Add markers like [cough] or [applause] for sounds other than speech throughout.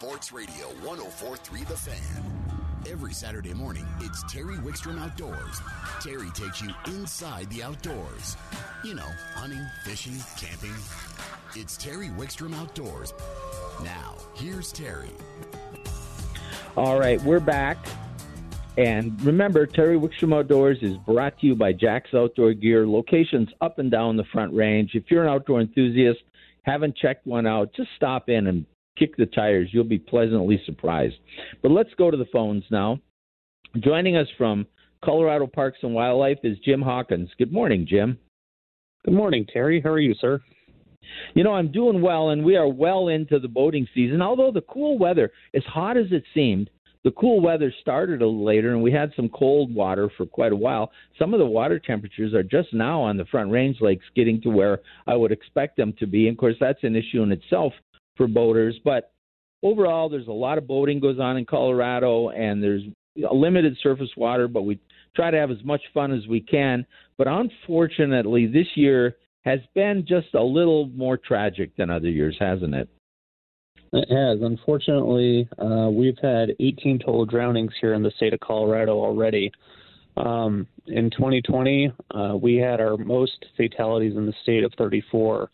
Sports Radio 1043 The Fan. Every Saturday morning, it's Terry Wickstrom Outdoors. Terry takes you inside the outdoors. You know, hunting, fishing, camping. It's Terry Wickstrom Outdoors. Now, here's Terry. All right, we're back. And remember, Terry Wickstrom Outdoors is brought to you by Jack's Outdoor Gear, locations up and down the Front Range. If you're an outdoor enthusiast, haven't checked one out, just stop in and kick the tires. You'll be pleasantly surprised. But let's go to the phones now. Joining us from Colorado Parks and Wildlife is Jim Hawkins. Good morning, Jim. Good morning, Terry. How are you, sir? You know, I'm doing well, and we are well into the boating season. Although the cool weather, as hot as it seemed, the cool weather started a little later, and we had some cold water for quite a while. Some of the water temperatures are just now on the Front Range lakes getting to where I would expect them to be. And of course, that's an issue in itself for boaters. But overall, there's a lot of boating goes on in Colorado, and there's a limited surface water, but we try to have as much fun as we can. But unfortunately, this year has been just a little more tragic than other years, hasn't it? It has. Unfortunately, uh, we've had 18 total drownings here in the state of Colorado already. Um, in 2020, uh, we had our most fatalities in the state of 34.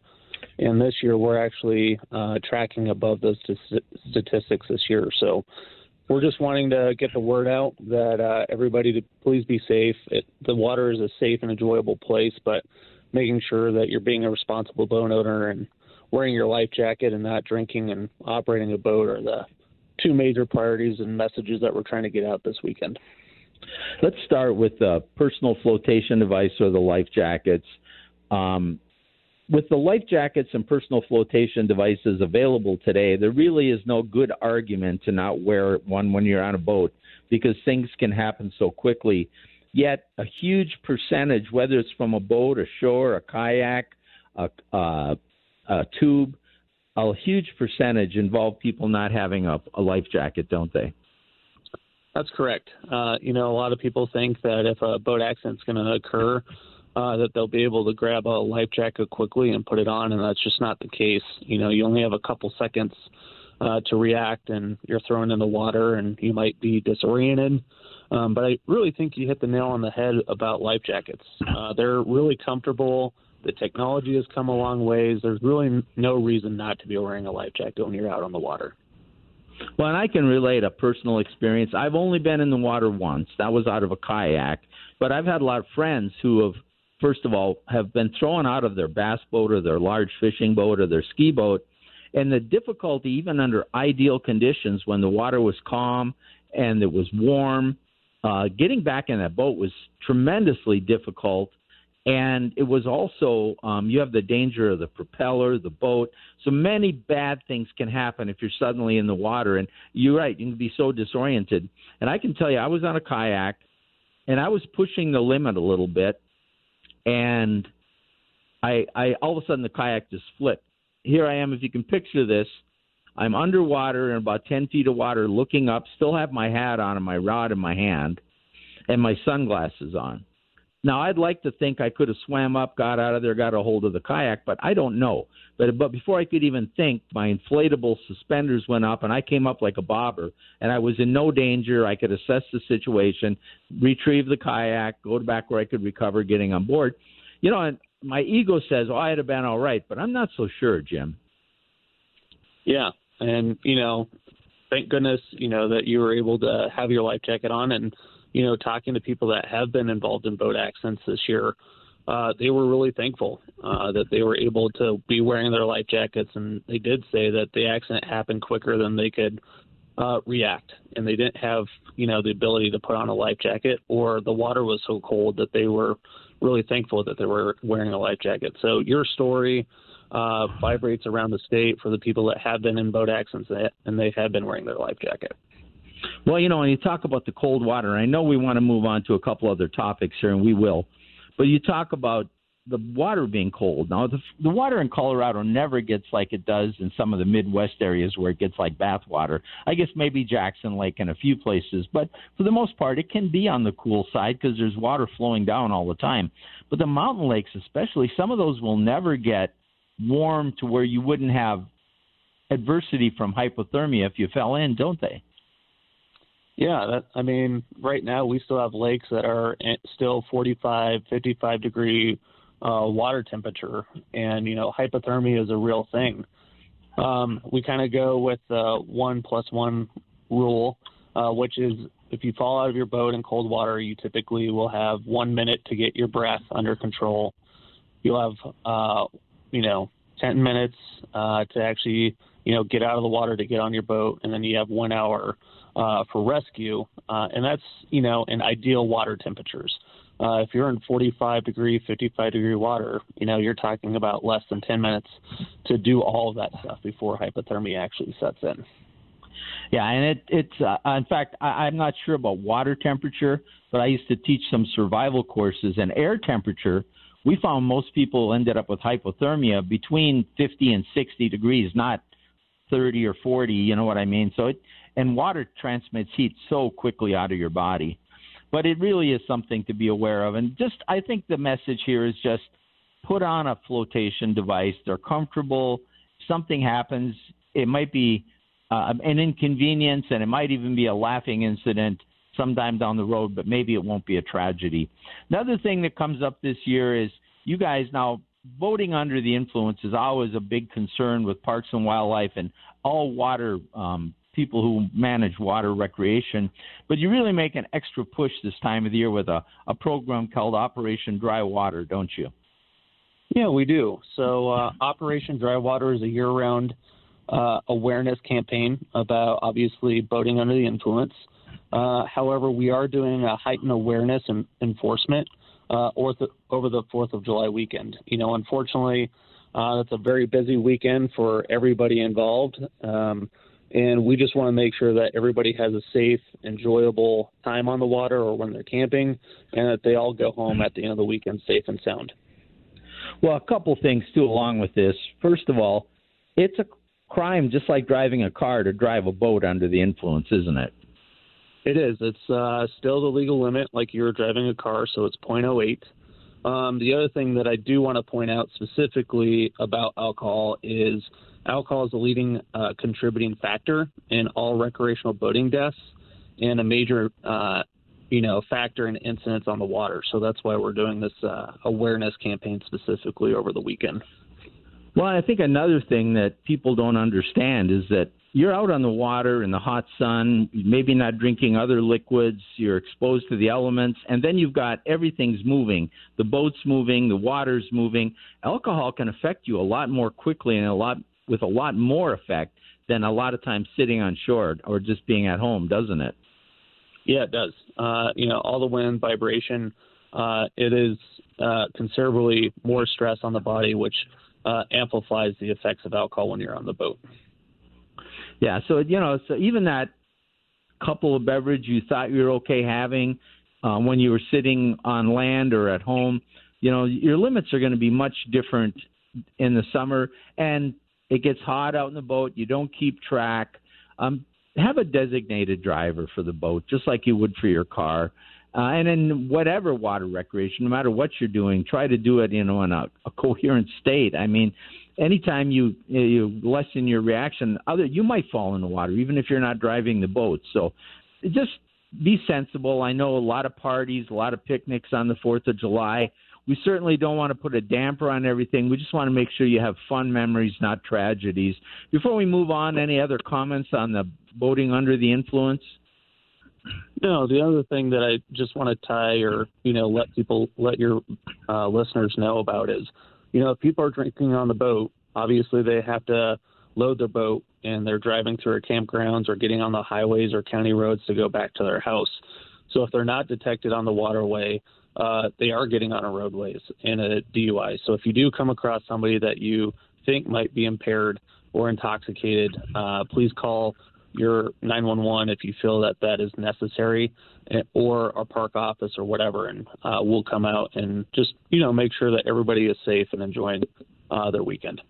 And this year, we're actually uh, tracking above those t- statistics this year. So we're just wanting to get the word out that uh, everybody to please be safe. It, the water is a safe and enjoyable place, but making sure that you're being a responsible boat owner and wearing your life jacket and not drinking and operating a boat are the two major priorities and messages that we're trying to get out this weekend. Let's start with the personal flotation device or the life jackets. Um, with the life jackets and personal flotation devices available today, there really is no good argument to not wear one when you're on a boat because things can happen so quickly. Yet, a huge percentage, whether it's from a boat, a shore, a kayak, a, uh, a tube, a huge percentage involve people not having a, a life jacket, don't they? That's correct. Uh, you know, a lot of people think that if a boat accident's going to occur, uh, that they'll be able to grab a life jacket quickly and put it on, and that's just not the case. You know, you only have a couple seconds uh, to react, and you're thrown in the water, and you might be disoriented. Um, but I really think you hit the nail on the head about life jackets. Uh, they're really comfortable. The technology has come a long ways. There's really no reason not to be wearing a life jacket when you're out on the water. Well, and I can relate a personal experience. I've only been in the water once. That was out of a kayak. But I've had a lot of friends who have first of all, have been thrown out of their bass boat or their large fishing boat or their ski boat. And the difficulty, even under ideal conditions, when the water was calm and it was warm, uh, getting back in that boat was tremendously difficult. And it was also, um, you have the danger of the propeller, the boat. So many bad things can happen if you're suddenly in the water. And you're right, you can be so disoriented. And I can tell you, I was on a kayak and I was pushing the limit a little bit and I, I all of a sudden the kayak just flipped. Here I am. If you can picture this, I'm underwater in about 10 feet of water, looking up. Still have my hat on and my rod in my hand, and my sunglasses on. Now I'd like to think I could have swam up, got out of there, got a hold of the kayak, but I don't know. But but before I could even think, my inflatable suspenders went up, and I came up like a bobber, and I was in no danger. I could assess the situation, retrieve the kayak, go back where I could recover, getting on board. You know, and my ego says, "Oh, I'd have been all right," but I'm not so sure, Jim. Yeah, and you know, thank goodness, you know, that you were able to have your life jacket on and you know, talking to people that have been involved in boat accidents this year, uh, they were really thankful uh, that they were able to be wearing their life jackets, and they did say that the accident happened quicker than they could uh, react, and they didn't have you know the ability to put on a life jacket, or the water was so cold that they were really thankful that they were wearing a life jacket. So your story uh, vibrates around the state for the people that have been in boat accidents and they have been wearing their life jacket. Well, you know, when you talk about the cold water, I know we want to move on to a couple other topics here, and we will. But you talk about the water being cold. Now, the, the water in Colorado never gets like it does in some of the Midwest areas where it gets like bath water. I guess maybe Jackson Lake and a few places, but for the most part, it can be on the cool side because there's water flowing down all the time. But the mountain lakes, especially, some of those will never get warm to where you wouldn't have adversity from hypothermia if you fell in, don't they? Yeah, that, I mean, right now we still have lakes that are still 45, 55 degree uh, water temperature, and you know hypothermia is a real thing. Um, we kind of go with the one plus one rule, uh, which is if you fall out of your boat in cold water, you typically will have one minute to get your breath under control. You'll have, uh, you know, 10 minutes uh, to actually, you know, get out of the water to get on your boat, and then you have one hour uh, for rescue, uh, and that's, you know, in ideal water temperatures. Uh, if you're in 45 degree, 55 degree water, you know, you're talking about less than 10 minutes to do all of that stuff before hypothermia actually sets in. Yeah, and it, it's uh, in fact I, I'm not sure about water temperature, but I used to teach some survival courses, and air temperature. We found most people ended up with hypothermia between 50 and 60 degrees, not 30 or 40. You know what I mean? So it and water transmits heat so quickly out of your body, but it really is something to be aware of. And just I think the message here is just put on a flotation device. They're comfortable. Something happens, it might be uh, an inconvenience, and it might even be a laughing incident sometime down the road, but maybe it won't be a tragedy. Another thing that comes up this year is you guys now voting under the influence is always a big concern with Parks and Wildlife and all water um, people who manage water recreation. But you really make an extra push this time of the year with a, a program called Operation Dry Water, don't you? Yeah, we do. So uh, Operation Dry Water is a year-round uh, awareness campaign about obviously boating under the influence. Uh, however, we are doing a heightened awareness and enforcement uh, over the Fourth of July weekend. You know, unfortunately, uh, it's a very busy weekend for everybody involved, um, and we just want to make sure that everybody has a safe, enjoyable time on the water or when they're camping, and that they all go home at the end of the weekend safe and sound. Well, a couple things too along with this. First of all, it's a crime just like driving a car to drive a boat under the influence, isn't it? It is. It's uh, still the legal limit, like you're driving a car, so it's 0.08. Um, the other thing that I do want to point out specifically about alcohol is alcohol is a leading uh, contributing factor in all recreational boating deaths and a major, uh, you know, factor in incidents on the water. So that's why we're doing this uh, awareness campaign specifically over the weekend. Well, I think another thing that people don't understand is that you're out on the water in the hot sun, maybe not drinking other liquids, you're exposed to the elements, and then you've got everything's moving. The boat's moving, the water's moving. Alcohol can affect you a lot more quickly and a lot with a lot more effect than a lot of times sitting on shore or just being at home, doesn't it? Yeah, it does. Uh, you know, all the wind, vibration, uh, it is uh, considerably more stress on the body, which uh, amplifies the effects of alcohol when you're on the boat. Yeah, so you know, so even that couple of beverage you thought you were okay having uh, when you were sitting on land or at home, you know, your limits are going to be much different in the summer, and it gets hot out in the boat. You don't keep track. Um, have a designated driver for the boat, just like you would for your car. Uh, and in whatever water recreation, no matter what you're doing, try to do it, you know, in a, a coherent state. I mean, anytime you you lessen your reaction, other you might fall in the water, even if you're not driving the boat. So, just be sensible. I know a lot of parties, a lot of picnics on the Fourth of July. We certainly don't want to put a damper on everything. We just want to make sure you have fun memories, not tragedies. Before we move on, any other comments on the boating under the influence? No, the other thing that I just want to tie or you know let people let your uh, listeners know about is, you know, if people are drinking on the boat, obviously they have to load their boat and they're driving through campgrounds or getting on the highways or county roads to go back to their house. So if they're not detected on the waterway, uh, they are getting on our roadways in a DUI. So if you do come across somebody that you think might be impaired or intoxicated, uh, please call your 911 if you feel that that is necessary, eh, or our park office or whatever, and uh, we'll come out and just you know make sure that everybody is safe and enjoying uh, their weekend.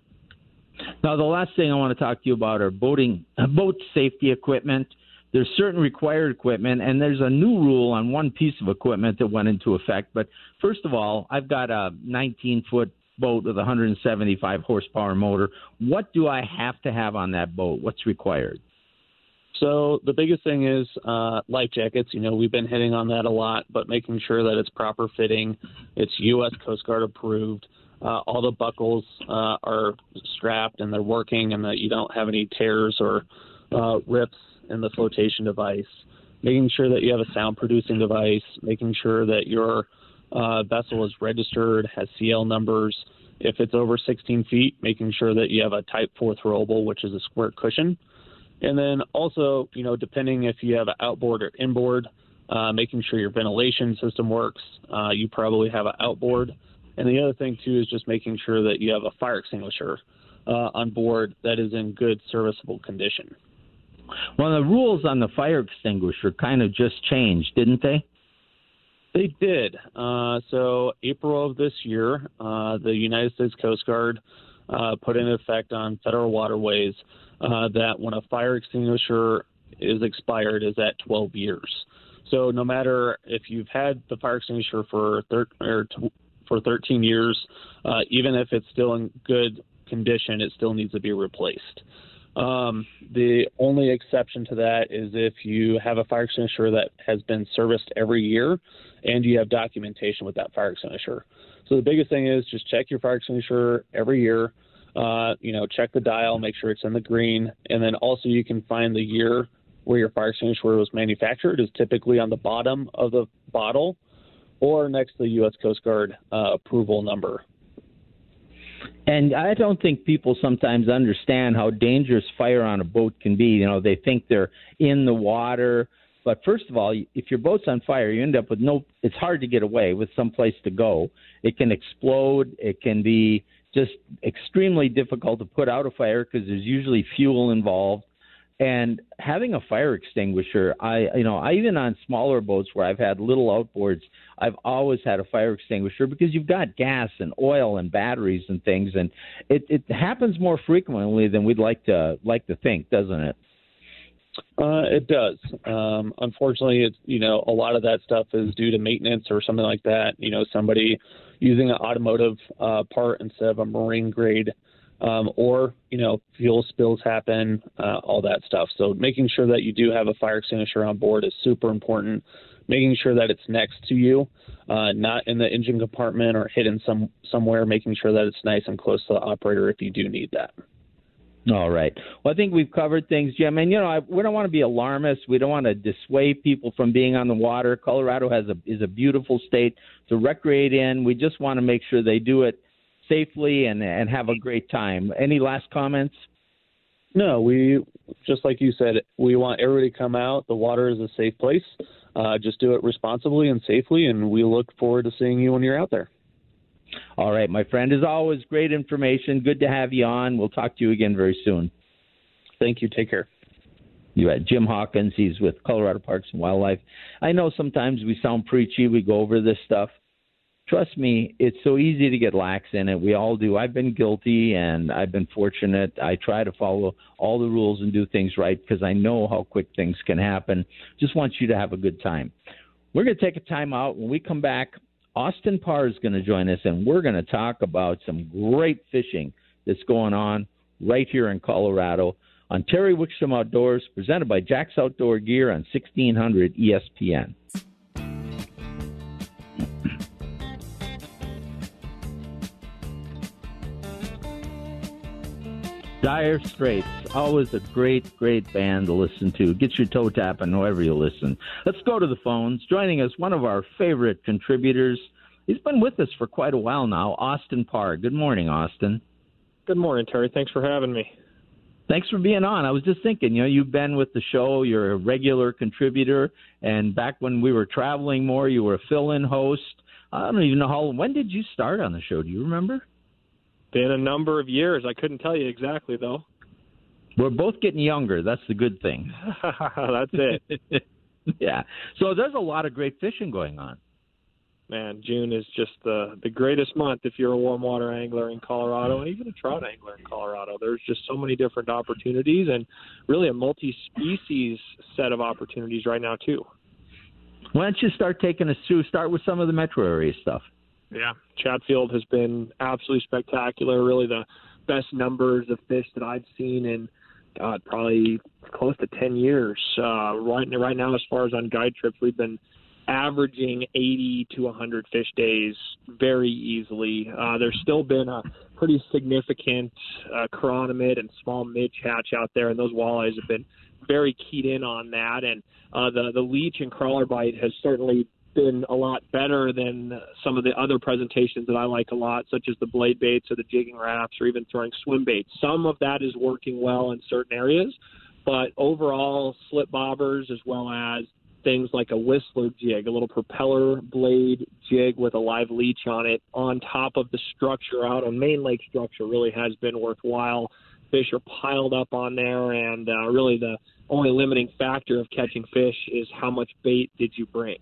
Now, the last thing I want to talk to you about are boating boat safety equipment. There's certain required equipment, and there's a new rule on one piece of equipment that went into effect. But first of all, I've got a 19 foot boat with a 175 horsepower motor. What do I have to have on that boat? What's required? So the biggest thing is uh, life jackets. You know, we've been hitting on that a lot, but making sure that it's proper fitting, it's U.S. Coast Guard approved. Uh, all the buckles uh, are strapped and they're working, and that you don't have any tears or uh, rips in the flotation device. Making sure that you have a sound producing device. Making sure that your uh, vessel is registered, has CL numbers. If it's over 16 feet, making sure that you have a Type 4 throwable, which is a square cushion. And then also, you know, depending if you have an outboard or inboard, uh, making sure your ventilation system works. Uh, you probably have an outboard. And the other thing, too, is just making sure that you have a fire extinguisher uh, on board that is in good serviceable condition. Well, the rules on the fire extinguisher kind of just changed, didn't they? They did. Uh, so, April of this year, uh, the United States Coast Guard uh, put in effect on federal waterways uh, that when a fire extinguisher is expired is at 12 years. So no matter if you've had the fire extinguisher for thir- or t- for 13 years, uh, even if it's still in good condition, it still needs to be replaced. Um, the only exception to that is if you have a fire extinguisher that has been serviced every year and you have documentation with that fire extinguisher. So the biggest thing is just check your fire extinguisher every year. Uh, you know, check the dial, make sure it's in the green, and then also you can find the year where your fire extinguisher was manufactured is typically on the bottom of the bottle or next to the U.S. Coast Guard uh, approval number. And I don't think people sometimes understand how dangerous fire on a boat can be. You know, they think they're in the water, but first of all, if your boat's on fire, you end up with no. It's hard to get away with some place to go. It can explode. It can be just extremely difficult to put out a fire because there's usually fuel involved. And having a fire extinguisher, I you know, I even on smaller boats where I've had little outboards, I've always had a fire extinguisher because you've got gas and oil and batteries and things, and it it happens more frequently than we'd like to like to think, doesn't it? Uh, it does. Um, unfortunately, it's you know a lot of that stuff is due to maintenance or something like that. You know, somebody using an automotive uh, part instead of a marine grade, um, or you know fuel spills happen, uh, all that stuff. So making sure that you do have a fire extinguisher on board is super important. Making sure that it's next to you, uh, not in the engine compartment or hidden some somewhere. Making sure that it's nice and close to the operator if you do need that. All right. Well, I think we've covered things, Jim. And you know, I, we don't want to be alarmists. We don't want to dissuade people from being on the water. Colorado has a is a beautiful state to recreate in. We just want to make sure they do it safely and and have a great time. Any last comments? No, we just like you said, we want everybody to come out. The water is a safe place. Uh, just do it responsibly and safely, and we look forward to seeing you when you're out there. All right, my friend. As always, great information. Good to have you on. We'll talk to you again very soon. Thank you. Take care. You had Jim Hawkins. He's with Colorado Parks and Wildlife. I know sometimes we sound preachy. We go over this stuff. Trust me, it's so easy to get lax in it. We all do. I've been guilty, and I've been fortunate. I try to follow all the rules and do things right because I know how quick things can happen. Just want you to have a good time. We're going to take a time out. When we come back, Austin Parr is going to join us, and we're going to talk about some great fishing that's going on right here in Colorado on Terry Wickstrom Outdoors, presented by Jack's Outdoor Gear on 1600 ESPN. Dire Straits, always a great, great band to listen to. Get your toe tapping wherever you listen. Let's go to the phones. Joining us, one of our favorite contributors. He's been with us for quite a while now, Austin Parr. Good morning, Austin. Good morning, Terry. Thanks for having me. Thanks for being on. I was just thinking, you know, you've been with the show, you're a regular contributor, and back when we were traveling more, you were a fill in host. I don't even know how, when did you start on the show? Do you remember? Been a number of years. I couldn't tell you exactly though. We're both getting younger. That's the good thing. [laughs] [laughs] That's it. yeah. So there's a lot of great fishing going on. Man, June is just the the greatest month if you're a warm water angler in Colorado and even a trout angler in Colorado. There's just so many different opportunities and really a multi-species set of opportunities right now too. Why don't you start taking us through? Start with some of the metro area stuff. Yeah, Chatfield has been absolutely spectacular. Really, the best numbers of fish that I've seen in God probably close to ten years. Uh, right right now, as far as on guide trips, we've been averaging 80 to 100 fish days very easily. Uh, there's still been a pretty significant uh, chironomid and small midge hatch out there, and those walleyes have been very keyed in on that. And uh, the the leech and crawler bite has certainly been a lot better than some of the other presentations that I like a lot, such as the blade baits or the jigging Raps or even throwing swim baits. Some of that is working well in certain areas, but overall, slip bobbers as well as things like a whistler jig, a little propeller blade jig with a live leech on it, on top of the structure out on main lake structure, really has been worthwhile. Fish are piled up on there, and uh, really the only limiting factor of catching fish is how much bait did you bring.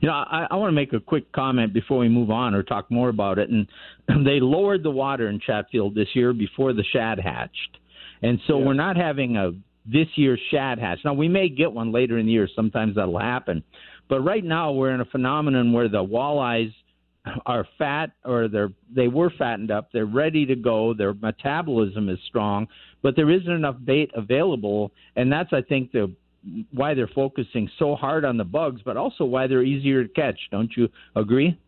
You know, I, I want to make a quick comment before we move on or talk more about it. And [clears throat] they lowered the water in Chatfield this year before the shad hatched. And so yeah. we're not having a this year's shad hatch. Now we may get one later in the year. Sometimes that'll happen, but right now we're in a phenomenon where the walleyes are fat or they're they were fattened up. They're ready to go. Their metabolism is strong, but there isn't enough bait available, and that's I think the why they're focusing so hard on the bugs, but also why they're easier to catch. Don't you agree?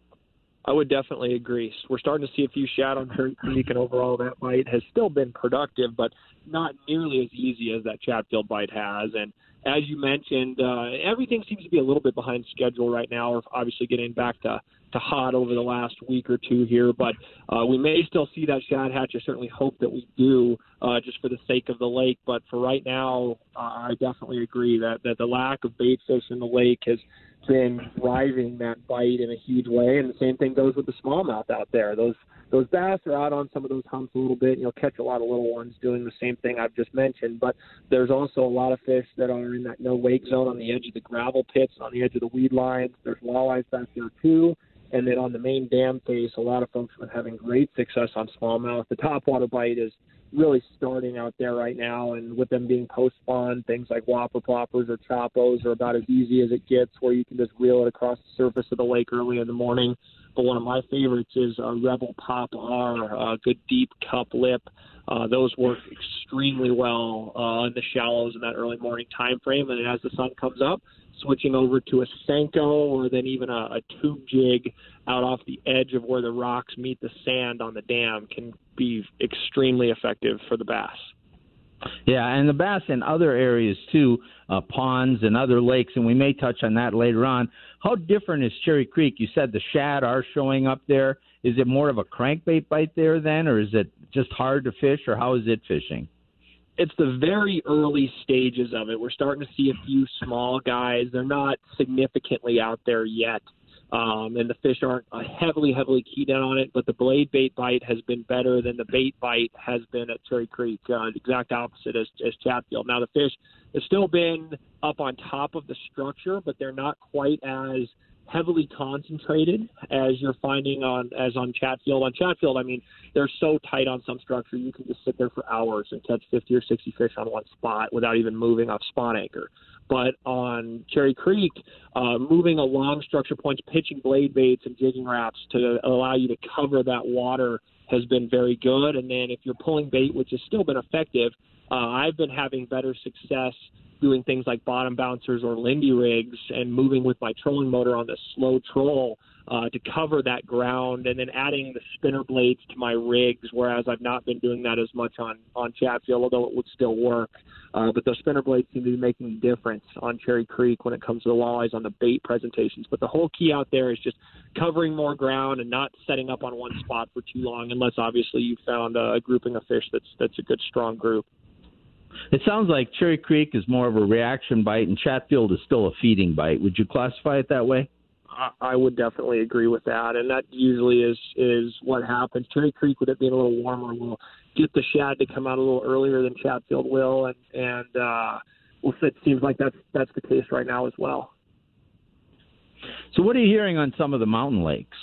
I would definitely agree. We're starting to see a few shad on Cherry Creek, and overall that bite has still been productive, but not nearly as easy as that Chatfield bite has. And as you mentioned, uh, everything seems to be a little bit behind schedule right now. We're obviously getting back to to hot over the last week or two here, but uh, we may still see that shad hatch. I certainly hope that we do, uh, just for the sake of the lake. But for right now, uh, I definitely agree that that the lack of bait fish in the lake has been driving that bite in a huge way. And the same thing goes with the smallmouth out there. Those those bass are out on some of those humps a little bit. And you'll catch a lot of little ones doing the same thing I've just mentioned. But there's also a lot of fish that are in that no wake zone on the edge of the gravel pits, on the edge of the weed lines. There's walleyes back there too. And then on the main dam face, a lot of folks have been having great success on smallmouth. The topwater bite is really starting out there right now. And with them being post spawn, things like whopper ploppers or choppos are about as easy as it gets, where you can just reel it across the surface of the lake early in the morning. But one of my favorites is a Rebel Pop R, a good deep cup lip. Uh, those work extremely well uh, in the shallows in that early morning time frame. And as the sun comes up, switching over to a Senko or then even a, a tube jig out off the edge of where the rocks meet the sand on the dam can be extremely effective for the bass. Yeah, and the bass in other areas too, uh, ponds and other lakes, and we may touch on that later on. How different is Cherry Creek? You said the shad are showing up there. Is it more of a crankbait bite there then, or is it just hard to fish, or how is it fishing? It's the very early stages of it. We're starting to see a few small guys. They're not significantly out there yet. Um, and the fish aren't uh, heavily, heavily keyed in on it, but the blade bait bite has been better than the bait bite has been at Cherry Creek. Uh, exact opposite as, as Chatfield. Now the fish have still been up on top of the structure, but they're not quite as heavily concentrated as you're finding on as on Chatfield. On Chatfield, I mean, they're so tight on some structure you can just sit there for hours and catch 50 or 60 fish on one spot without even moving off spawn anchor. But on Cherry Creek, uh, moving along structure points, pitching blade baits and jigging Raps to allow you to cover that water has been very good. And then if you're pulling bait, which has still been effective, uh, I've been having better success doing things like bottom bouncers or Lindy rigs and moving with my trolling motor on the slow troll uh, to cover that ground, and then adding the spinner blades to my rigs. Whereas I've not been doing that as much on on Chatfield, although it would still work. Uh, but those spinner blades seem to be making a difference on Cherry Creek when it comes to the walleyes on the bait presentations. But the whole key out there is just covering more ground and not setting up on one spot for too long, unless obviously you found a grouping of fish that's that's a good strong group. It sounds like Cherry Creek is more of a reaction bite, and Chatfield is still a feeding bite. Would you classify it that way? I would definitely agree with that, and that usually is is what happens. Cherry Creek, with it being a little warmer, will get the shad to come out a little earlier than Chatfield will, and and uh, well, it seems like that's that's the case right now as well. So, what are you hearing on some of the mountain lakes?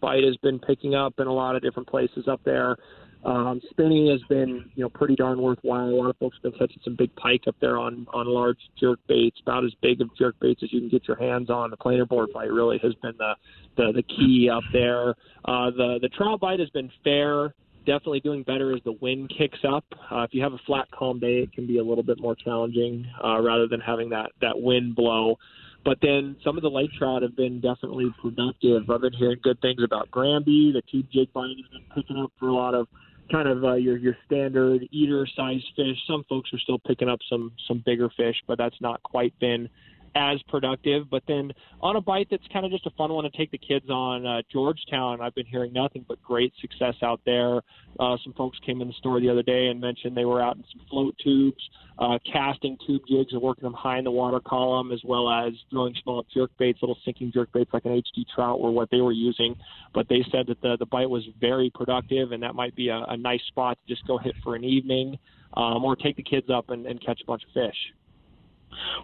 Bite has been picking up in a lot of different places up there. Um, spinning has been, you know, pretty darn worthwhile. A lot of folks have been catching some big pike up there on on large jerk baits, about as big of jerk baits as you can get your hands on. The planer board bite really has been the the, the key up there. Uh, the the trout bite has been fair. Definitely doing better as the wind kicks up. Uh, if you have a flat, calm day, it can be a little bit more challenging uh, rather than having that that wind blow. But then some of the lake trout have been definitely productive. I've been hearing good things about Granby. The tube jig bite has been picking up for a lot of kind of uh, your your standard eater size fish. Some folks are still picking up some some bigger fish, but that's not quite been as productive. But then on a bite that's kind of just a fun one to take the kids on, uh, Georgetown, I've been hearing nothing but great success out there. Uh, some folks came in the store the other day and mentioned they were out in some float tubes, uh, casting tube jigs and working them high in the water column, as well as throwing small jerk baits, little sinking jerk baits like an HD trout were what they were using. But they said that the, the bite was very productive, and that might be a, a nice spot to just go hit for an evening um, or take the kids up and, and catch a bunch of fish.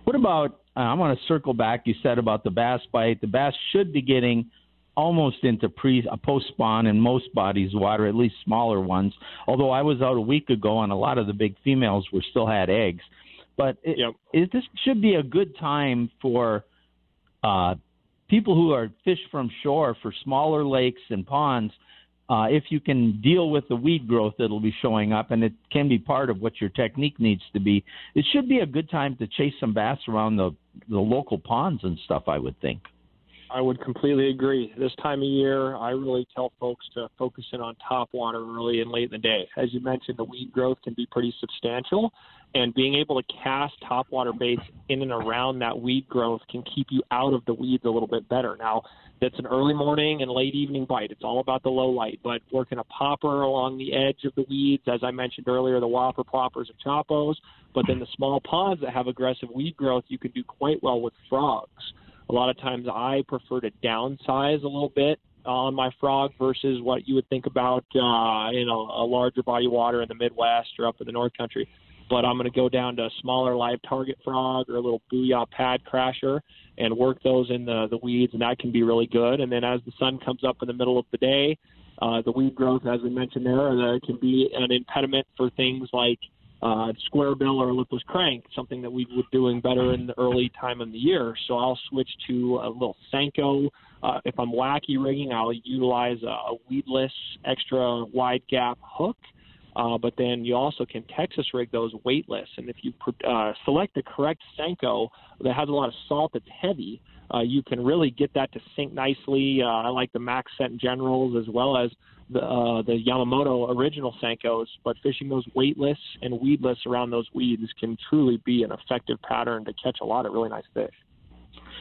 What about? Uh, I want to circle back. You said about the bass bite. The bass should be getting almost into pre a post spawn in most bodies of water, at least smaller ones. Although I was out a week ago and a lot of the big females were still had eggs. But it, Yep. it, this should be a good time for uh, people who are fish from shore for smaller lakes and ponds. Uh, if you can deal with the weed growth that'll be showing up, and it can be part of what your technique needs to be, it should be a good time to chase some bass around the the local ponds and stuff. I would think. I would completely agree. This time of year, I really tell folks to focus in on top water early and late in the day. As you mentioned, the weed growth can be pretty substantial, and being able to cast top water baits in and around that weed growth can keep you out of the weeds a little bit better. Now, that's an early morning and late evening bite. It's all about the low light, but working a popper along the edge of the weeds, as I mentioned earlier, the whopper ploppers and choppos, but then the small ponds that have aggressive weed growth, you can do quite well with frogs. A lot of times I prefer to downsize a little bit on my frog versus what you would think about uh, in a, a larger body of water in the Midwest or up in the North Country. But I'm going to go down to a smaller live target frog or a little booyah pad crasher and work those in the, the weeds, and that can be really good. And then as the sun comes up in the middle of the day, uh, the weed growth, as we mentioned there, uh, can be an impediment for things like uh, square bill or lipless crank, something that we were doing better in the early time of the year. So I'll switch to a little Senko. Uh, if I'm wacky rigging, I'll utilize a, weedless extra wide gap hook. But then you also can Texas rig those weightless. And if you uh, select the correct Senko that has a lot of salt that's heavy, uh, you can really get that to sink nicely. Uh, I like the Max Scent Generals as well as the uh, the Yamamoto original Senkos, but fishing those weightless and weedless around those weeds can truly be an effective pattern to catch a lot of really nice fish.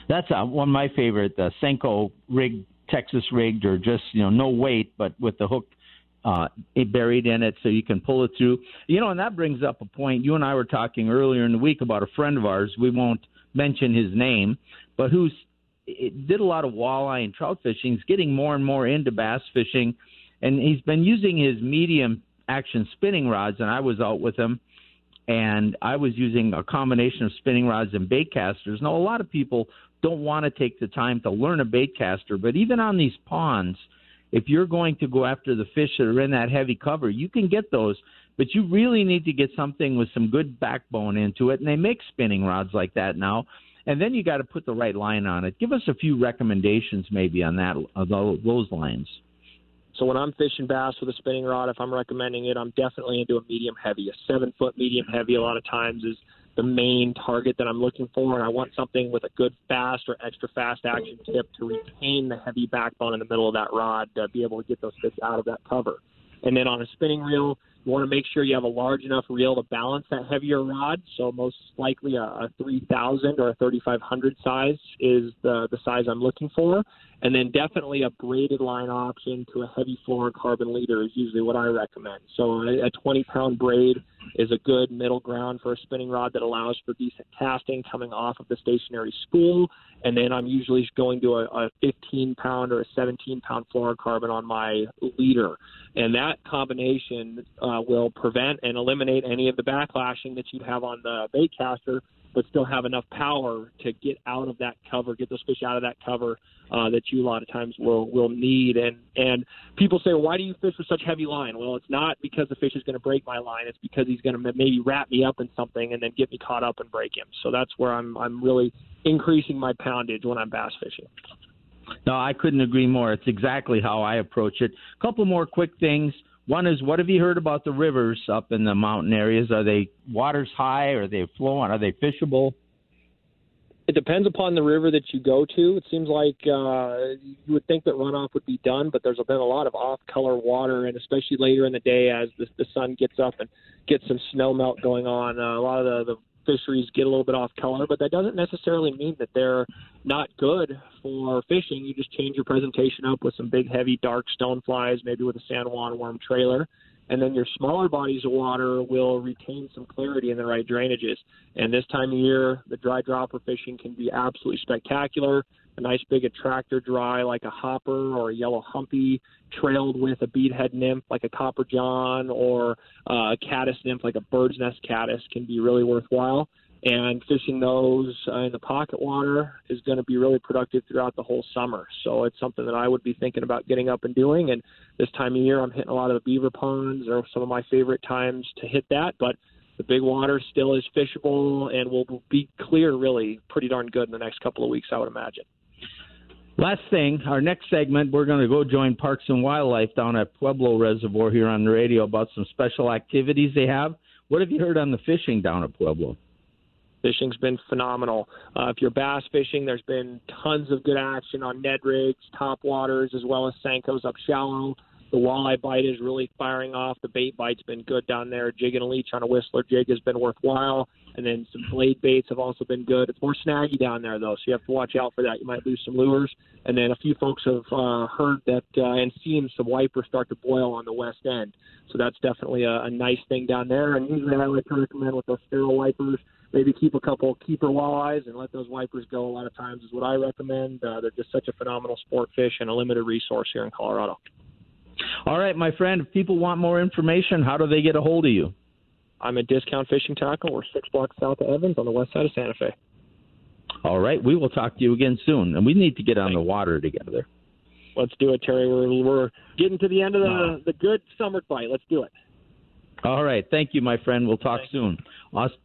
That's uh, one of my favorite, the Senko rigged, Texas rigged, or just you know no weight, but with the hook uh, buried in it, so you can pull it through. You know, and that brings up a point. You and I were talking earlier in the week about a friend of ours. We won't mention his name, but who's it did a lot of walleye and trout fishing. He's getting more and more into bass fishing, and he's been using his medium action spinning rods. And I was out with him, and I was using a combination of spinning rods and bait casters. Now, a lot of people don't want to take the time to learn a bait caster, but even on these ponds, if you're going to go after the fish that are in that heavy cover, you can get those. But you really need to get something with some good backbone into it, and they make spinning rods like that now and then you got to put the right line on it. Give us a few recommendations, maybe on that those lines. So when I'm fishing bass with a spinning rod, if I'm recommending it, I'm definitely into a medium heavy. A seven foot medium heavy a lot of times is the main target that I'm looking for, and I want something with a good fast or extra fast action tip to retain the heavy backbone in the middle of that rod to be able to get those fish out of that cover. And then on a spinning reel, you want to make sure you have a large enough reel to balance that heavier rod. So most likely a, a 3000 or a 3500 size is the, the size I'm looking for. And then definitely a braided line option to a heavy fluorocarbon leader is usually what I recommend. So a, a 20 pound braid is a good middle ground for a spinning rod that allows for decent casting coming off of the stationary spool. And then I'm usually going to a, a 15 pound or a 17 pound fluorocarbon on my leader. And that combination uh, will prevent and eliminate any of the backlashing that you'd have on the bait caster but still have enough power to get out of that cover, get those fish out of that cover uh, that you a lot of times will will need. And and people say, why do you fish with such heavy line? Well, it's not because the fish is going to break my line. It's because he's going to maybe wrap me up in something and then get me caught up and break him. So that's where I'm I'm really increasing my poundage when I'm bass fishing. No, I couldn't agree more. It's exactly how I approach it. A couple more quick things. One is, what have you heard about the rivers up in the mountain areas? Are they waters high? Are they flowing? Are they fishable? It depends upon the river that you go to. It seems like uh, you would think that runoff would be done, but there's been a lot of off-color water, and especially later in the day as the, the sun gets up and gets some snow melt going on, uh, a lot of the, the fisheries get a little bit off color, but that doesn't necessarily mean that they're not good for fishing. You just change your presentation up with some big, heavy, dark stone flies, maybe with a San Juan worm trailer, and then your smaller bodies of water will retain some clarity in the right drainages. And this time of year, the dry dropper fishing can be absolutely spectacular. A nice big attractor dry like a hopper or a yellow humpy, trailed with a beadhead nymph like a copper john or uh, a caddis nymph like a bird's nest caddis can be really worthwhile and fishing those uh, in the pocket water is going to be really productive throughout the whole summer. So it's something that I would be thinking about getting up and doing. And this time of year, I'm hitting a lot of the beaver ponds, are some of my favorite times to hit that. But the big water still is fishable and will be clear really pretty darn good in the next couple of weeks, I would imagine. Last thing, our next segment, we're going to go join Parks and Wildlife down at Pueblo Reservoir here on the radio about some special activities they have. What have you heard on the fishing down at Pueblo? Fishing's been phenomenal. Uh, if you're bass fishing, there's been tons of good action on Ned rigs, top waters, as well as Senkos up shallow. The walleye bite is really firing off. The bait bite's been good down there. Jigging a leech on a whistler jig has been worthwhile. And then some blade baits have also been good. It's more snaggy down there, though, so you have to watch out for that. You might lose some lures. And then a few folks have uh, heard that uh, and seen some wipers start to boil on the west end. So that's definitely a, a nice thing down there. And usually I like to recommend with those sterile wipers – maybe keep a couple keeper walleyes and let those wipers go. A lot of times is what I recommend. Uh, they're just such a phenomenal sport fish and a limited resource here in Colorado. All right, my friend. If people want more information, how do they get a hold of you? I'm at Discount Fishing Tackle. We're six blocks south of Evans on the west side of Santa Fe. All right, we will talk to you again soon, and we need to get on the water together. Let's do it, Terry. We're we're getting to the end of the the good summer bite. Let's do it. All right. Thank you, my friend. We'll talk soon.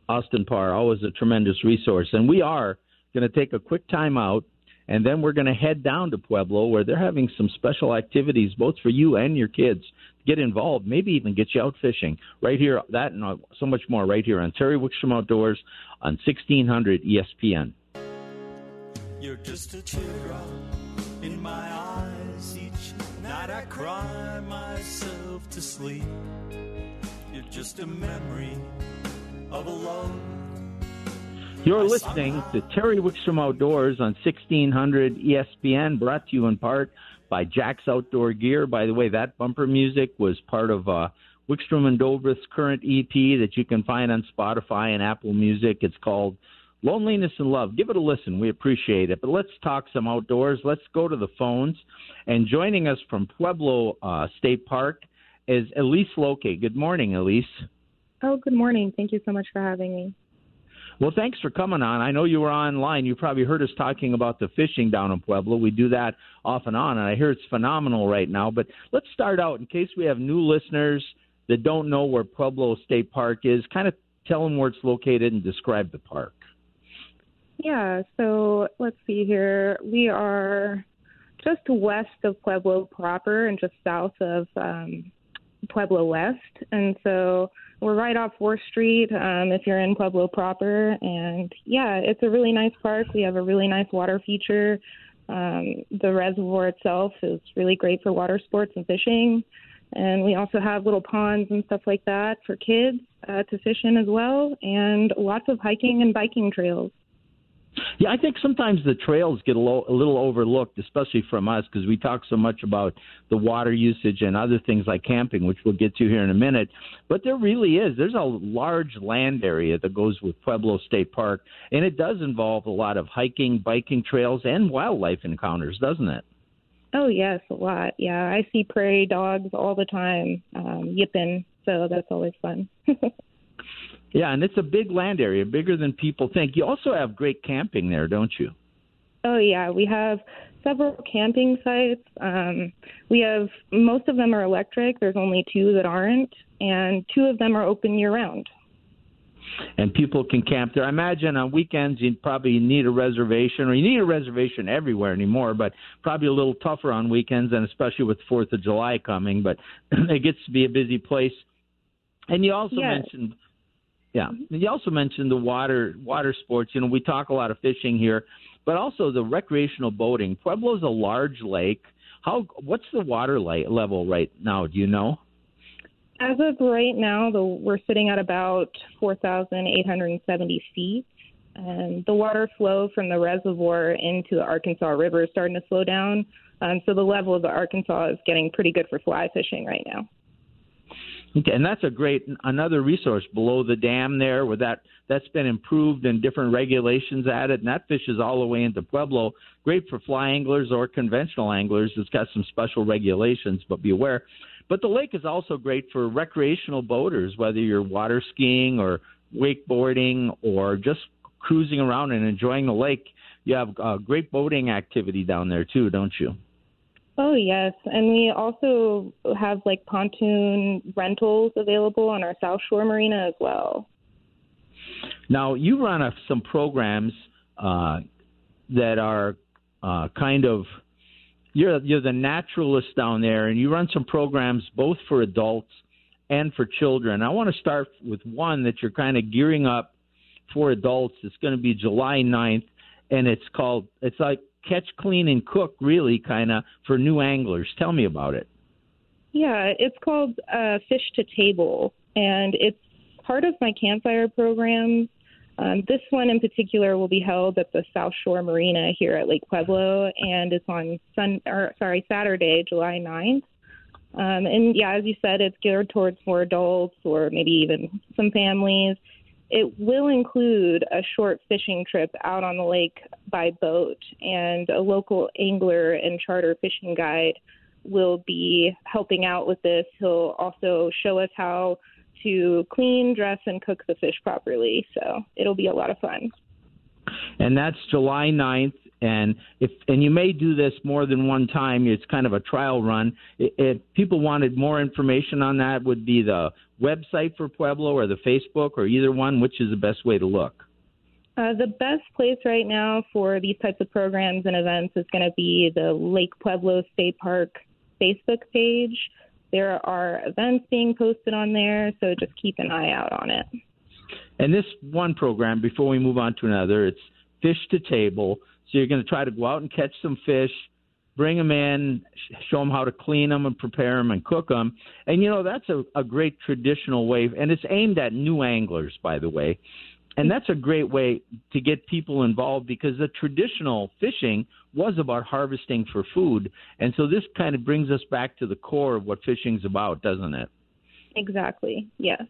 Austin Parr, always a tremendous resource. And we are going to take a quick time out, and then we're going to head down to Pueblo where they're having some special activities, both for you and your kids. Get involved, maybe even get you out fishing right here. That and uh, so much more right here on Terry Wickstrom Outdoors on 1600 ESPN. You're just a teardrop in my eyes. Each night I cry myself to sleep You're just a memory of a love. You're listening to Terry Wickstrom Outdoors on 1600 ESPN, brought to you in part by Jack's Outdoor Gear. By the way, that bumper music was part of uh, Wickstrom and Dobrith's current EP that you can find on Spotify and Apple Music. It's called Loneliness and Love. Give it a listen. We appreciate it. But let's talk some outdoors. Let's go to the phones. And joining us from Pueblo uh, State Park is Elise Loke. Good morning, Elise. Oh, good morning. Thank you so much for having me. Well, thanks for coming on. I know you were online. You probably heard us talking about the fishing down in Pueblo. We do that off and on, and I hear it's phenomenal right now. But let's start out in case we have new listeners that don't know where Pueblo State Park is. Kind of tell them where it's located and describe the park. Yeah, so let's see here. We are just west of Pueblo proper and just south of um, Pueblo West, and so we're right off Fourth Street. Um, if you're in Pueblo proper, and yeah, it's a really nice park. We have a really nice water feature. Um, the reservoir itself is really great for water sports and fishing, and we also have little ponds and stuff like that for kids uh, to fish in as well, and lots of hiking and biking trails. Yeah, I think sometimes the trails get a, lo- a little overlooked, especially from us, because we talk so much about the water usage and other things like camping, which we'll get to here in a minute. But there really is. There's a large land area that goes with Pueblo State Park, and it does involve a lot of hiking, biking trails, and wildlife encounters, doesn't it? Oh yes, a lot. Yeah, I see prairie dogs all the time, um, yipping So that's always fun. [laughs] yeah, and it's a big land area, bigger than people think. You also have great camping there, don't you? Oh yeah, we have several camping sites. Um, we have most of them are electric. There's only two that aren't, and two of them are open year round. And people can camp there. I imagine on weekends you probably need a reservation, or you need a reservation everywhere anymore, but probably a little tougher on weekends, and especially with Fourth of July coming. But [clears throat] it gets to be a busy place. And you also yes. mentioned, yeah, you also mentioned the water water sports. You know, we talk a lot of fishing here but also the recreational boating. Pueblo's a large lake. How what's the water level right now? Do you know? As of right now, the, we're sitting at about 4,870 feet, and the water flow from the reservoir into the Arkansas River is starting to slow down. Um, so the level of the Arkansas is getting pretty good for fly fishing right now. Okay, and that's a great another resource below the dam there, where that that's been improved and different regulations added, and that fishes all the way into Pueblo. Great for fly anglers or conventional anglers. It's got some special regulations, but be aware. But the lake is also great for recreational boaters, whether you're water skiing or wakeboarding or just cruising around and enjoying the lake. You have uh, great boating activity down there too, don't you? Oh, yes. And we also have like pontoon rentals available on our South Shore Marina as well. Now, you run a, some programs uh, that are uh, kind of you're you're the naturalist down there, and you run some programs both for adults and for children. I want to start with one that you're kind of gearing up for adults. It's going to be July 9th, and it's called it's like catch, clean, and cook, really, kind of for new anglers. Tell me about it. Yeah, it's called uh, Fish to Table, and it's part of my campfire program. Um, this one in particular will be held at the South Shore Marina here at Lake Pueblo, and it's on Sun or sorry Saturday, July 9th. Um, and yeah, as you said, it's geared towards more adults or maybe even some families. It will include a short fishing trip out on the lake by boat, and a local angler and charter fishing guide will be helping out with this. He'll also show us how to clean, dress, and cook the fish properly. So it'll be a lot of fun. And that's July 9th. And if and you may do this more than one time. It's kind of a trial run. If people wanted more information on that, would be the website for Pueblo or the Facebook or either one? Which is the best way to look? Uh, the best place right now for these types of programs and events is going to be the Lake Pueblo State Park Facebook page. There are events being posted on there, so just keep an eye out on it. And this one program, before we move on to another, it's Fish to Table. So you're going to try to go out and catch some fish, bring them in, show them how to clean them and prepare them and cook them. And you know that's a, a great traditional way, and it's aimed at new anglers, by the way. And that's a great way to get people involved because the traditional fishing was about harvesting for food, and so this kind of brings us back to the core of what fishing's about, doesn't it? Exactly. Yes.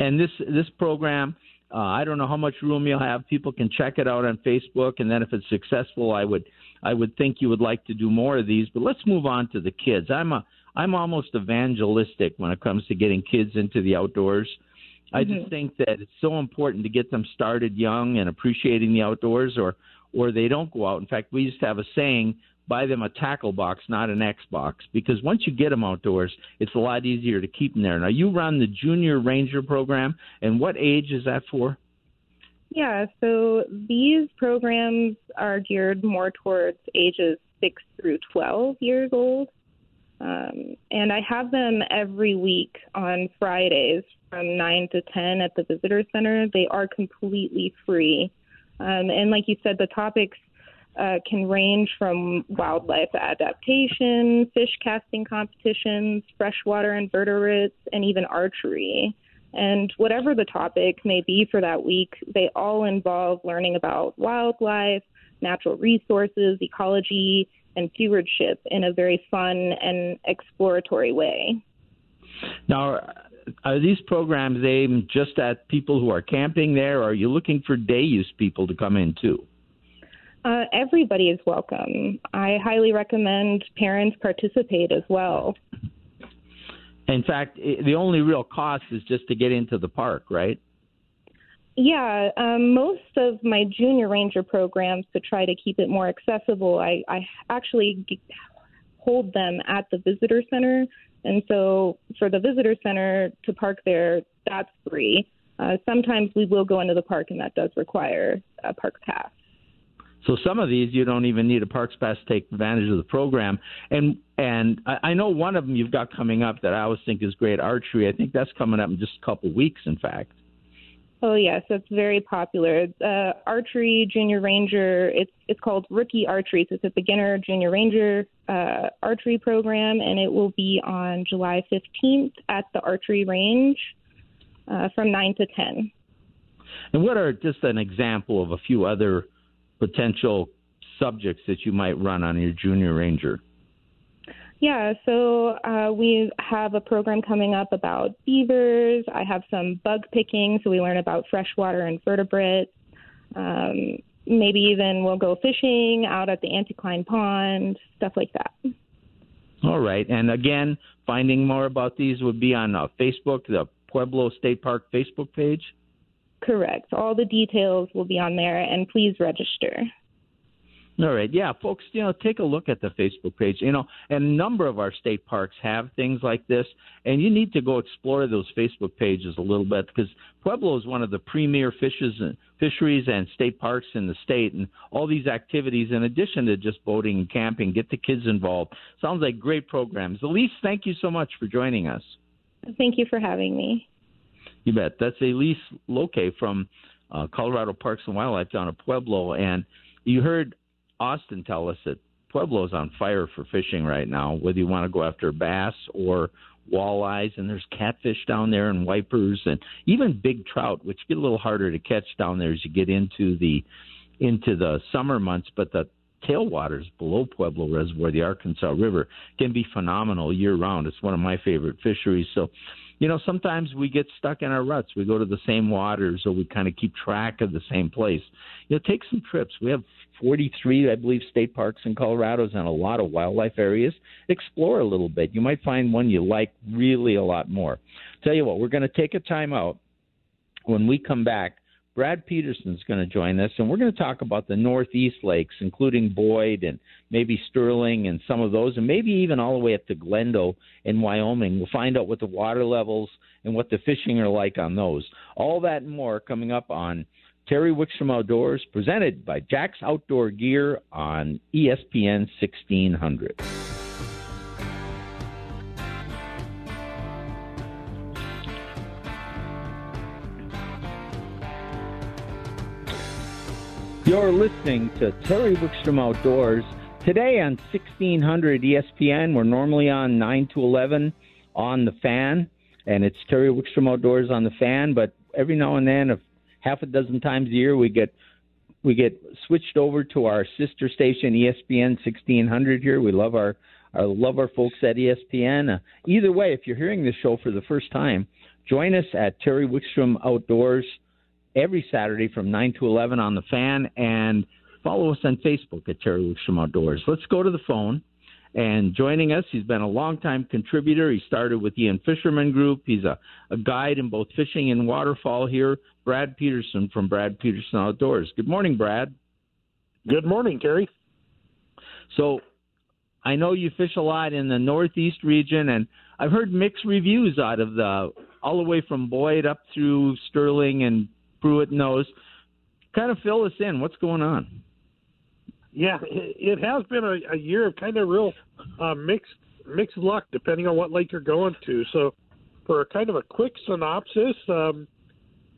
And this this program uh, I don't know how much room you'll have. People can check it out on Facebook, and then if it's successful, I would I would think you would like to do more of these. But let's move on to the kids. I'm a I'm almost evangelistic when it comes to getting kids into the outdoors. Mm-hmm. I just mm-hmm. think that it's so important to get them started young and appreciating the outdoors, or or they don't go out. In fact, we used to have a saying: buy them a tackle box, not an Xbox, because once you get them outdoors, it's a lot easier to keep them there. Now, you run the Junior Ranger program, and what age is that for? Yeah, so these programs are geared more towards ages 6 through 12 years old. Um, and I have them every week on Fridays from 9 to 10 at the Visitor Center. They are completely free. Um, and like you said, the topics uh, can range from wildlife adaptation, fish casting competitions, freshwater invertebrates, and even archery. And whatever the topic may be for that week, they all involve learning about wildlife, natural resources, ecology, and stewardship in a very fun and exploratory way. Now, are these programs aimed just at people who are camping there, or are you looking for day use people to come in too? Uh, everybody is welcome. I highly recommend parents participate as well. In fact, the only real cost is just to get into the park, right? Yeah, um, most of my junior ranger programs to try to keep it more accessible, I, I actually hold them at the visitor center. And so for the visitor center to park there, that's free. Uh, sometimes we will go into the park, and that does require a park pass. So some of these you don't even need a parks pass to take advantage of the program. And and I, I know one of them you've got coming up that I always think is great archery. I think that's coming up in just a couple weeks, in fact. Oh yes, it's very popular. Uh, archery junior ranger. It's it's called rookie archery. So it's a beginner junior ranger uh, archery program, and it will be on July 15th at the archery range uh, from nine to ten. And what are just an example of a few other potential subjects that you might run on your junior ranger? Yeah, so uh, we have a program coming up about beavers. I have some bug picking, so we learn about freshwater invertebrates. Um, maybe even we'll go fishing out at the Anticline Pond, stuff like that. All right. And again, finding more about these would be on uh, Facebook, the Pueblo State Park Facebook page? Correct. All the details will be on there, and please register. All right, yeah, folks, you know, take a look at the Facebook page. You know, and a number of our state parks have things like this, and you need to go explore those Facebook pages a little bit because Pueblo is one of the premier fishes and fisheries and state parks in the state, and all these activities, in addition to just boating and camping, get the kids involved. Sounds like great programs. Elise, thank you so much for joining us. Thank you for having me. You bet. That's Elise Loke from uh, Colorado Parks and Wildlife down at Pueblo, and you heard Austin tell us that Pueblo is on fire for fishing right now, whether you want to go after bass or walleyes, and there's catfish down there and wipers and even big trout, which get a little harder to catch down there as you get into the into the summer months. But the tailwaters below Pueblo Reservoir, the Arkansas River, can be phenomenal year round. It's one of my favorite fisheries. So you know, sometimes we get stuck in our ruts. We go to the same waters or we kind of keep track of the same place. You know, take some trips. We have 43, I believe, state parks in Colorado and a lot of wildlife areas. Explore a little bit. You might find one you like really a lot more. Tell you what, we're going to take a time out. When we come back, Brad Peterson's going to join us, and we're going to talk about the Northeast lakes, including Boyd and maybe Sterling and some of those, and maybe even all the way up to Glendo in Wyoming. We'll find out what the water levels and what the fishing are like on those. All that and more coming up on Terry Wickstrom Outdoors, presented by Jax Outdoor Gear on ESPN 1600. You're listening to Terry Wickstrom Outdoors. Today on 1600 ESPN, we're normally on 9 to 11 on the fan, and it's Terry Wickstrom Outdoors on the fan, but every now and then, a half a dozen times a year, we get we get switched over to our sister station ESPN 1600 here. We love our, our love our folks at ESPN. Uh, either way, if you're hearing this show for the first time, join us at Terry Wickstrom Outdoors every Saturday from 9 to 11 on the fan and follow us on Facebook at Terry Wickstrom Outdoors. Let's go to the phone. And joining us, he's been a longtime contributor. He started with In-Fisherman Group. He's a, a guide in both fishing and waterfowl here. Brad Peterson from Brad Peterson Outdoors. Good morning, Brad. Good morning, Terry. So I know you fish a lot in the Northeast region, and I've heard mixed reviews out of the all the way from Boyd up through Sterling and Prewitt knows. Kind of fill us in. What's going on? Yeah, it has been a, a year of kind of real uh, mixed mixed luck, depending on what lake you're going to. So, for a kind of a quick synopsis, um,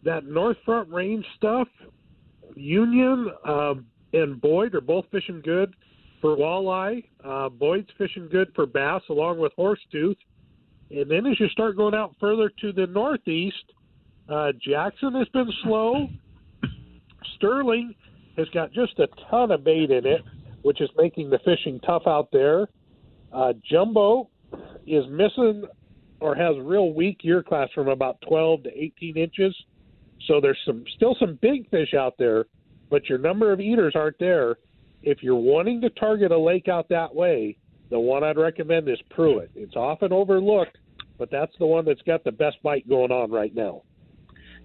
that North Front Range stuff, Union um, and Boyd are both fishing good for walleye. Uh, Boyd's fishing good for bass, along with horsetooth. And then as you start going out further to the northeast, uh, Jackson has been slow. Sterling has got just a ton of bait in it, which is making the fishing tough out there. Uh, Jumbo is missing or has real weak year class from about 12 to 18 inches. So there's some still some big fish out there, but your number of eaters aren't there. If you're wanting to target a lake out that way, the one I'd recommend is Prewitt. It's often overlooked but that's the one that's got the best bite going on right now.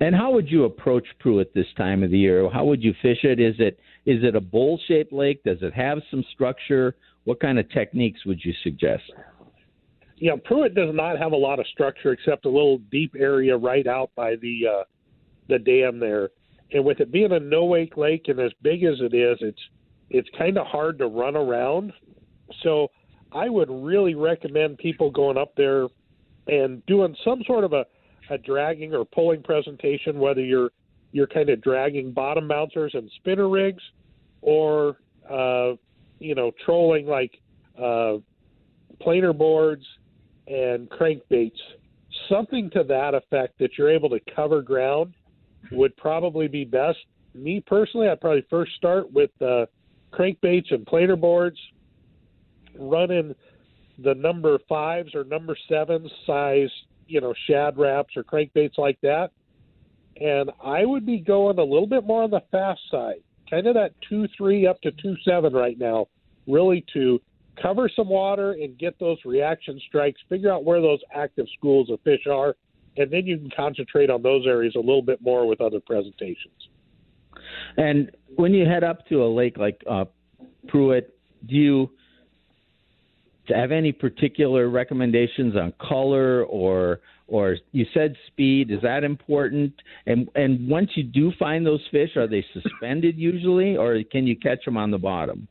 And how would you approach Prewitt this time of the year? How would you fish it? Is it is it a bowl-shaped lake? Does it have some structure? What kind of techniques would you suggest? Yeah, Prewitt does not have a lot of structure except a little deep area right out by the uh, the dam there. And with it being a no wake lake and as big as it is, it's it's kind of hard to run around. So I would really recommend people going up there and doing some sort of a a dragging or pulling presentation, whether you're you're kind of dragging bottom bouncers and spinner rigs, or uh, you know trolling like uh, planer boards and crankbaits, something to that effect that you're able to cover ground would probably be best. Me personally, I'd probably first start with uh, crankbaits and planer boards, running the number fives or number sevens size you know Shad Raps or crankbaits like that. And I would be going a little bit more on the fast side, kind of that two three up to two seven right now, really to cover some water and get those reaction strikes, figure out where those active schools of fish are, and then you can concentrate on those areas a little bit more with other presentations. And when you head up to a lake like uh, Prewitt, do you have any particular recommendations on color or or you said speed is that important? And and once you do find those fish are they suspended usually or can you catch them on the bottom?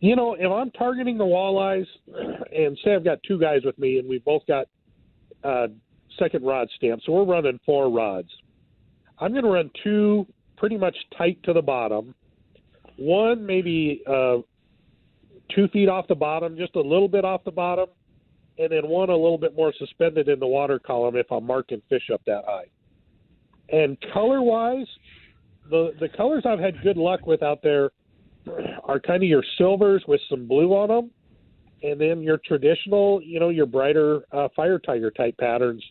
You know if i'm targeting the walleyes and say i've got two guys with me and we both got uh second rod stamp so we're running four rods. I'm going to run two pretty much tight to the bottom. One maybe uh two feet off the bottom, just a little bit off the bottom, and then one a little bit more suspended in the water column if I'm marking fish up that high. And color wise, the the colors I've had good luck with out there are kind of your silvers with some blue on them, and then your traditional, you know, your brighter uh, fire tiger type patterns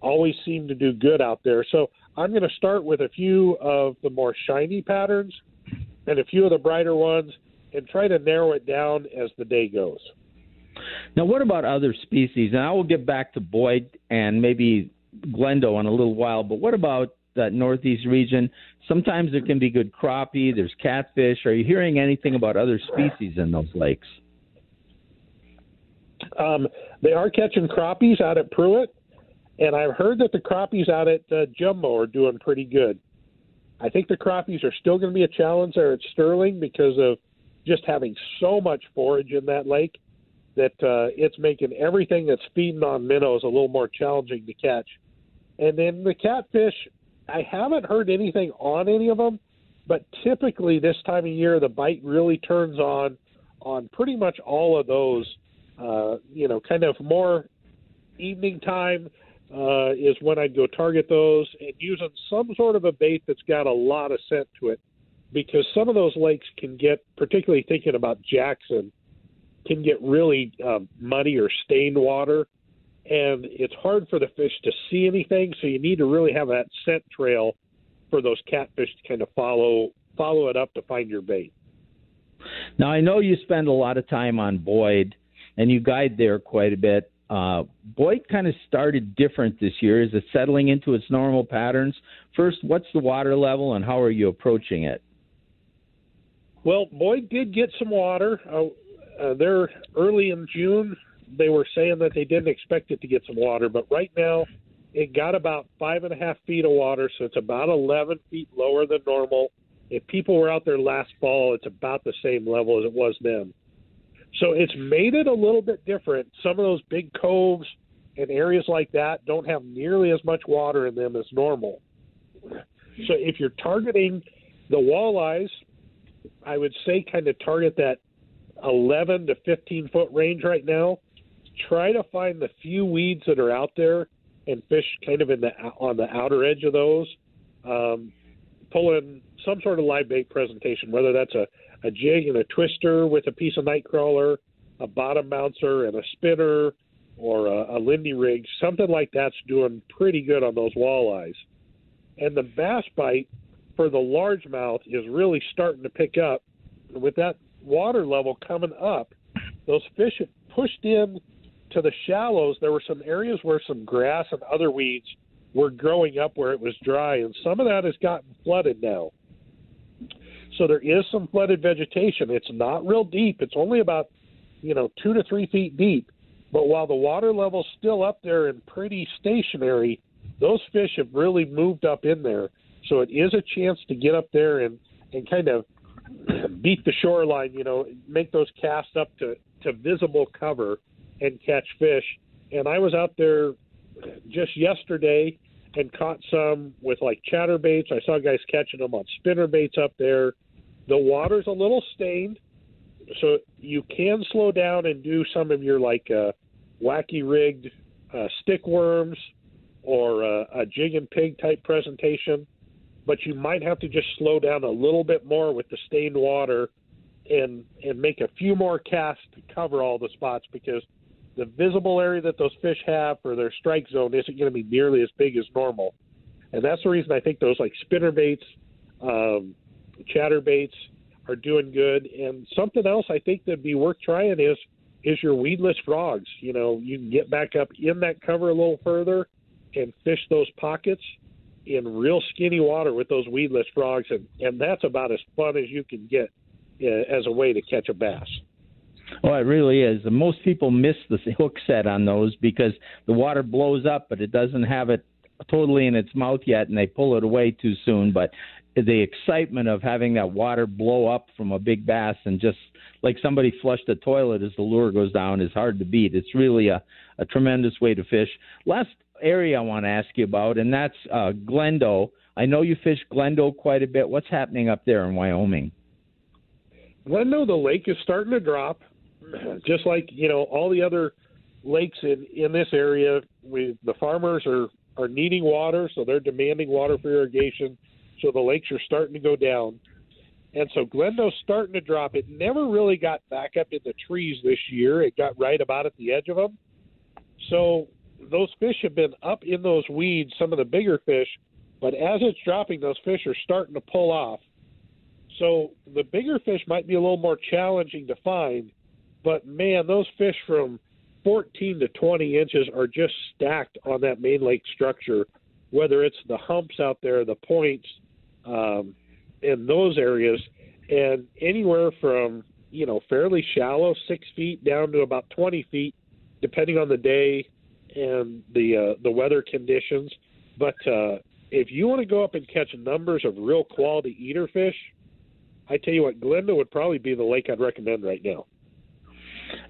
always seem to do good out there. So I'm going to start with a few of the more shiny patterns and a few of the brighter ones and try to narrow it down as the day goes. Now, what about other species? And I will get back to Boyd and maybe Glendo in a little while, but what about that northeast region? Sometimes there can be good crappie, there's catfish. Are you hearing anything about other species in those lakes? Um, they are catching crappies out at Prewitt, and I've heard that the crappies out at uh, Jumbo are doing pretty good. I think the crappies are still going to be a challenge there at Sterling because of just having so much forage in that lake that uh, it's making everything that's feeding on minnows a little more challenging to catch. And then the catfish, I haven't heard anything on any of them, but typically this time of year the bite really turns on on pretty much all of those. Uh, you know, kind of more evening time uh, is when I'd go target those and using some sort of a bait that's got a lot of scent to it because some of those lakes can get, particularly thinking about Jackson, can get really um, muddy or stained water, and it's hard for the fish to see anything. So you need to really have that scent trail for those catfish to kind of follow follow it up to find your bait. Now I know you spend a lot of time on Boyd, and you guide there quite a bit. Uh, Boyd kind of started different this year. Is it settling into its normal patterns? First, what's the water level, and how are you approaching it? Well, Boyd did get some water. Uh, uh, they're early in June. They were saying that they didn't expect it to get some water, but right now it got about five and a half feet of water, so it's about 11 feet lower than normal. If people were out there last fall, it's about the same level as it was then. So it's made it a little bit different. Some of those big coves and areas like that don't have nearly as much water in them as normal. So if you're targeting the walleyes, I would say kind of target that 11 to 15 foot range right now. Try to find the few weeds that are out there and fish kind of in the on the outer edge of those. Um, pull in some sort of live bait presentation, whether that's a, a jig and a twister with a piece of night crawler, a bottom bouncer and a spinner, or a, a Lindy rig, something like that's doing pretty good on those walleyes. And the bass bite, for the largemouth is really starting to pick up. With that water level coming up, those fish have pushed in to the shallows, there were some areas where some grass and other weeds were growing up where it was dry, and some of that has gotten flooded now. So there is some flooded vegetation. It's not real deep. It's only about, you know, two to three feet deep. But while the water level's still up there and pretty stationary, those fish have really moved up in there. So it is a chance to get up there and, and kind of [clears throat] beat the shoreline, you know, make those casts up to, to visible cover and catch fish. And I was out there just yesterday and caught some with like chatter baits. I saw guys catching them on spinner baits up there. The water's a little stained, so you can slow down and do some of your like uh, wacky rigged uh, stick worms or uh, a jig and pig type presentation. But you might have to just slow down a little bit more with the stained water and and make a few more casts to cover all the spots because the visible area that those fish have for their strike zone isn't going to be nearly as big as normal. And that's the reason I think those like spinner baits, um, chatter baits are doing good. And something else I think that'd be worth trying is is your weedless frogs. You know, you can get back up in that cover a little further and fish those pockets in real skinny water with those weedless frogs, and and that's about as fun as you can get uh, as a way to catch a bass. Oh, it really is. Most people miss the [laughs] hook set on those because the water blows up, but it doesn't have it totally in its mouth yet, and they pull it away too soon. But the excitement of having that water blow up from a big bass and just like somebody flushed a toilet as the lure goes down is hard to beat. It's really a, a tremendous way to fish. Last area I want to ask you about, and that's uh, Glendo. I know you fish Glendo quite a bit. What's happening up there in Wyoming? Glendo, the lake is starting to drop [clears throat] just like you know all the other lakes in in this area, we the farmers are are needing water, so they're demanding water for irrigation. So the lakes are starting to go down, and so Glendo's starting to drop. It never really got back up in the trees this year. It got right about at the edge of them. So those fish have been up in those weeds, some of the bigger fish, but as it's dropping, those fish are starting to pull off. So the bigger fish might be a little more challenging to find, but man, those fish from 14 to 20 inches are just stacked on that main lake structure, whether it's the humps out there, the points, um, in those areas, and anywhere from you know fairly shallow, six feet, down to about 20 feet, depending on the day and the uh, the weather conditions. But uh, if you want to go up and catch numbers of real quality eater fish, I tell you what, Glendo would probably be the lake I'd recommend right now.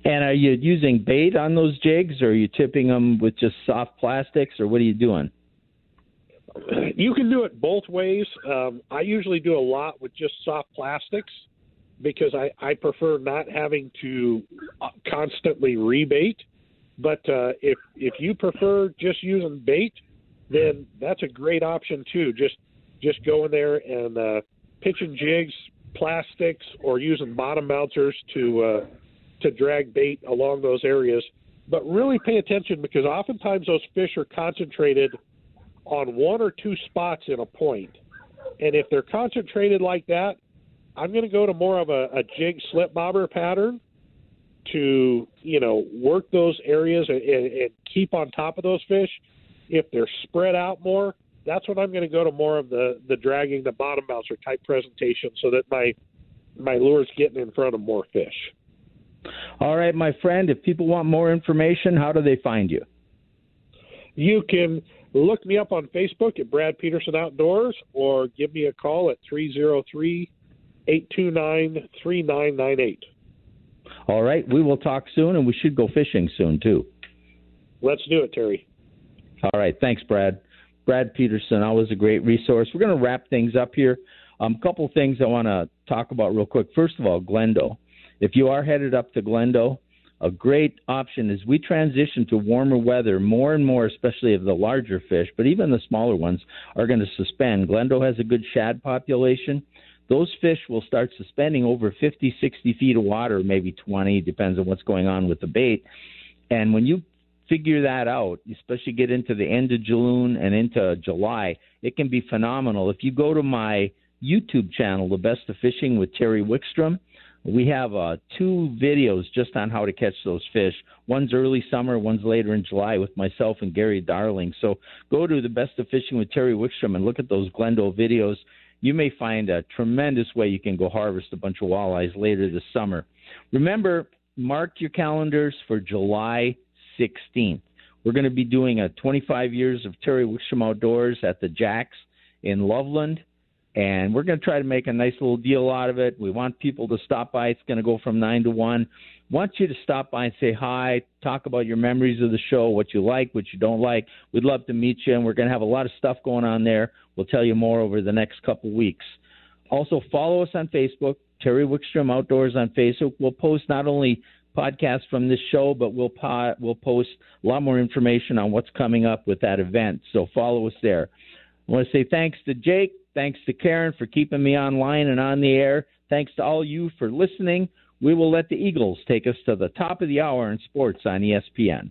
And are you using bait on those jigs, or are you tipping them with just soft plastics, or what are you doing? You can do it both ways. Um, I usually do a lot with just soft plastics because I, I prefer not having to uh, constantly rebait. But uh, if if you prefer just using bait, then that's a great option too. Just just go in there and uh, pitching jigs, plastics, or using bottom bouncers to uh, to drag bait along those areas. But really pay attention because oftentimes those fish are concentrated on one or two spots in a point. And if they're concentrated like that, I'm going to go to more of a, a jig slip bobber pattern to, you know, work those areas and, and keep on top of those fish. If they're spread out more, that's when I'm going to go to more of the, the dragging the bottom bouncer type presentation so that my my lure's getting in front of more fish. All right, my friend, if people want more information, how do they find you? You can look me up on Facebook at Brad Peterson Outdoors or give me a call at 303 829 3998. All right, we will talk soon and we should go fishing soon too. Let's do it, Terry. All right, thanks, Brad. Brad Peterson, always a great resource. We're going to wrap things up here. A um, couple things I want to talk about real quick. First of all, Glendo. If you are headed up to Glendo, a great option as we transition to warmer weather, more and more, especially of the larger fish, but even the smaller ones, are going to suspend. Glendo has a good shad population. Those fish will start suspending over 50, 60 feet of water, maybe 20, depends on what's going on with the bait. And when you figure that out, especially get into the end of June and into July, it can be phenomenal. If you go to my YouTube channel, The Best of Fishing with Terry Wickstrom, We have uh, two videos just on how to catch those fish. One's early summer, one's later in July with myself and Gary Darling. So go to the Best of Fishing with Terry Wickstrom and look at those Glendo videos. You may find a tremendous way you can go harvest a bunch of walleyes later this summer. Remember, mark your calendars for July 16th. We're going to be doing a 25 years of Terry Wickstrom Outdoors at the Jax in Loveland and we're going to try to make a nice little deal out of it. We want people to stop by. It's going to go from nine to one. Want you to stop by and say hi, talk about your memories of the show, what you like, what you don't like. We'd love to meet you, and we're going to have a lot of stuff going on there. We'll tell you more over the next couple weeks. Also, follow us on Facebook, Terry Wickstrom Outdoors on Facebook. We'll post not only podcasts from this show, but we'll po- we'll post a lot more information on what's coming up with that event. So follow us there. I want to say thanks to Jake, Thanks to Karen for keeping me online and on the air. Thanks to all you for listening. We will let the Eagles take us to the top of the hour in sports on ESPN.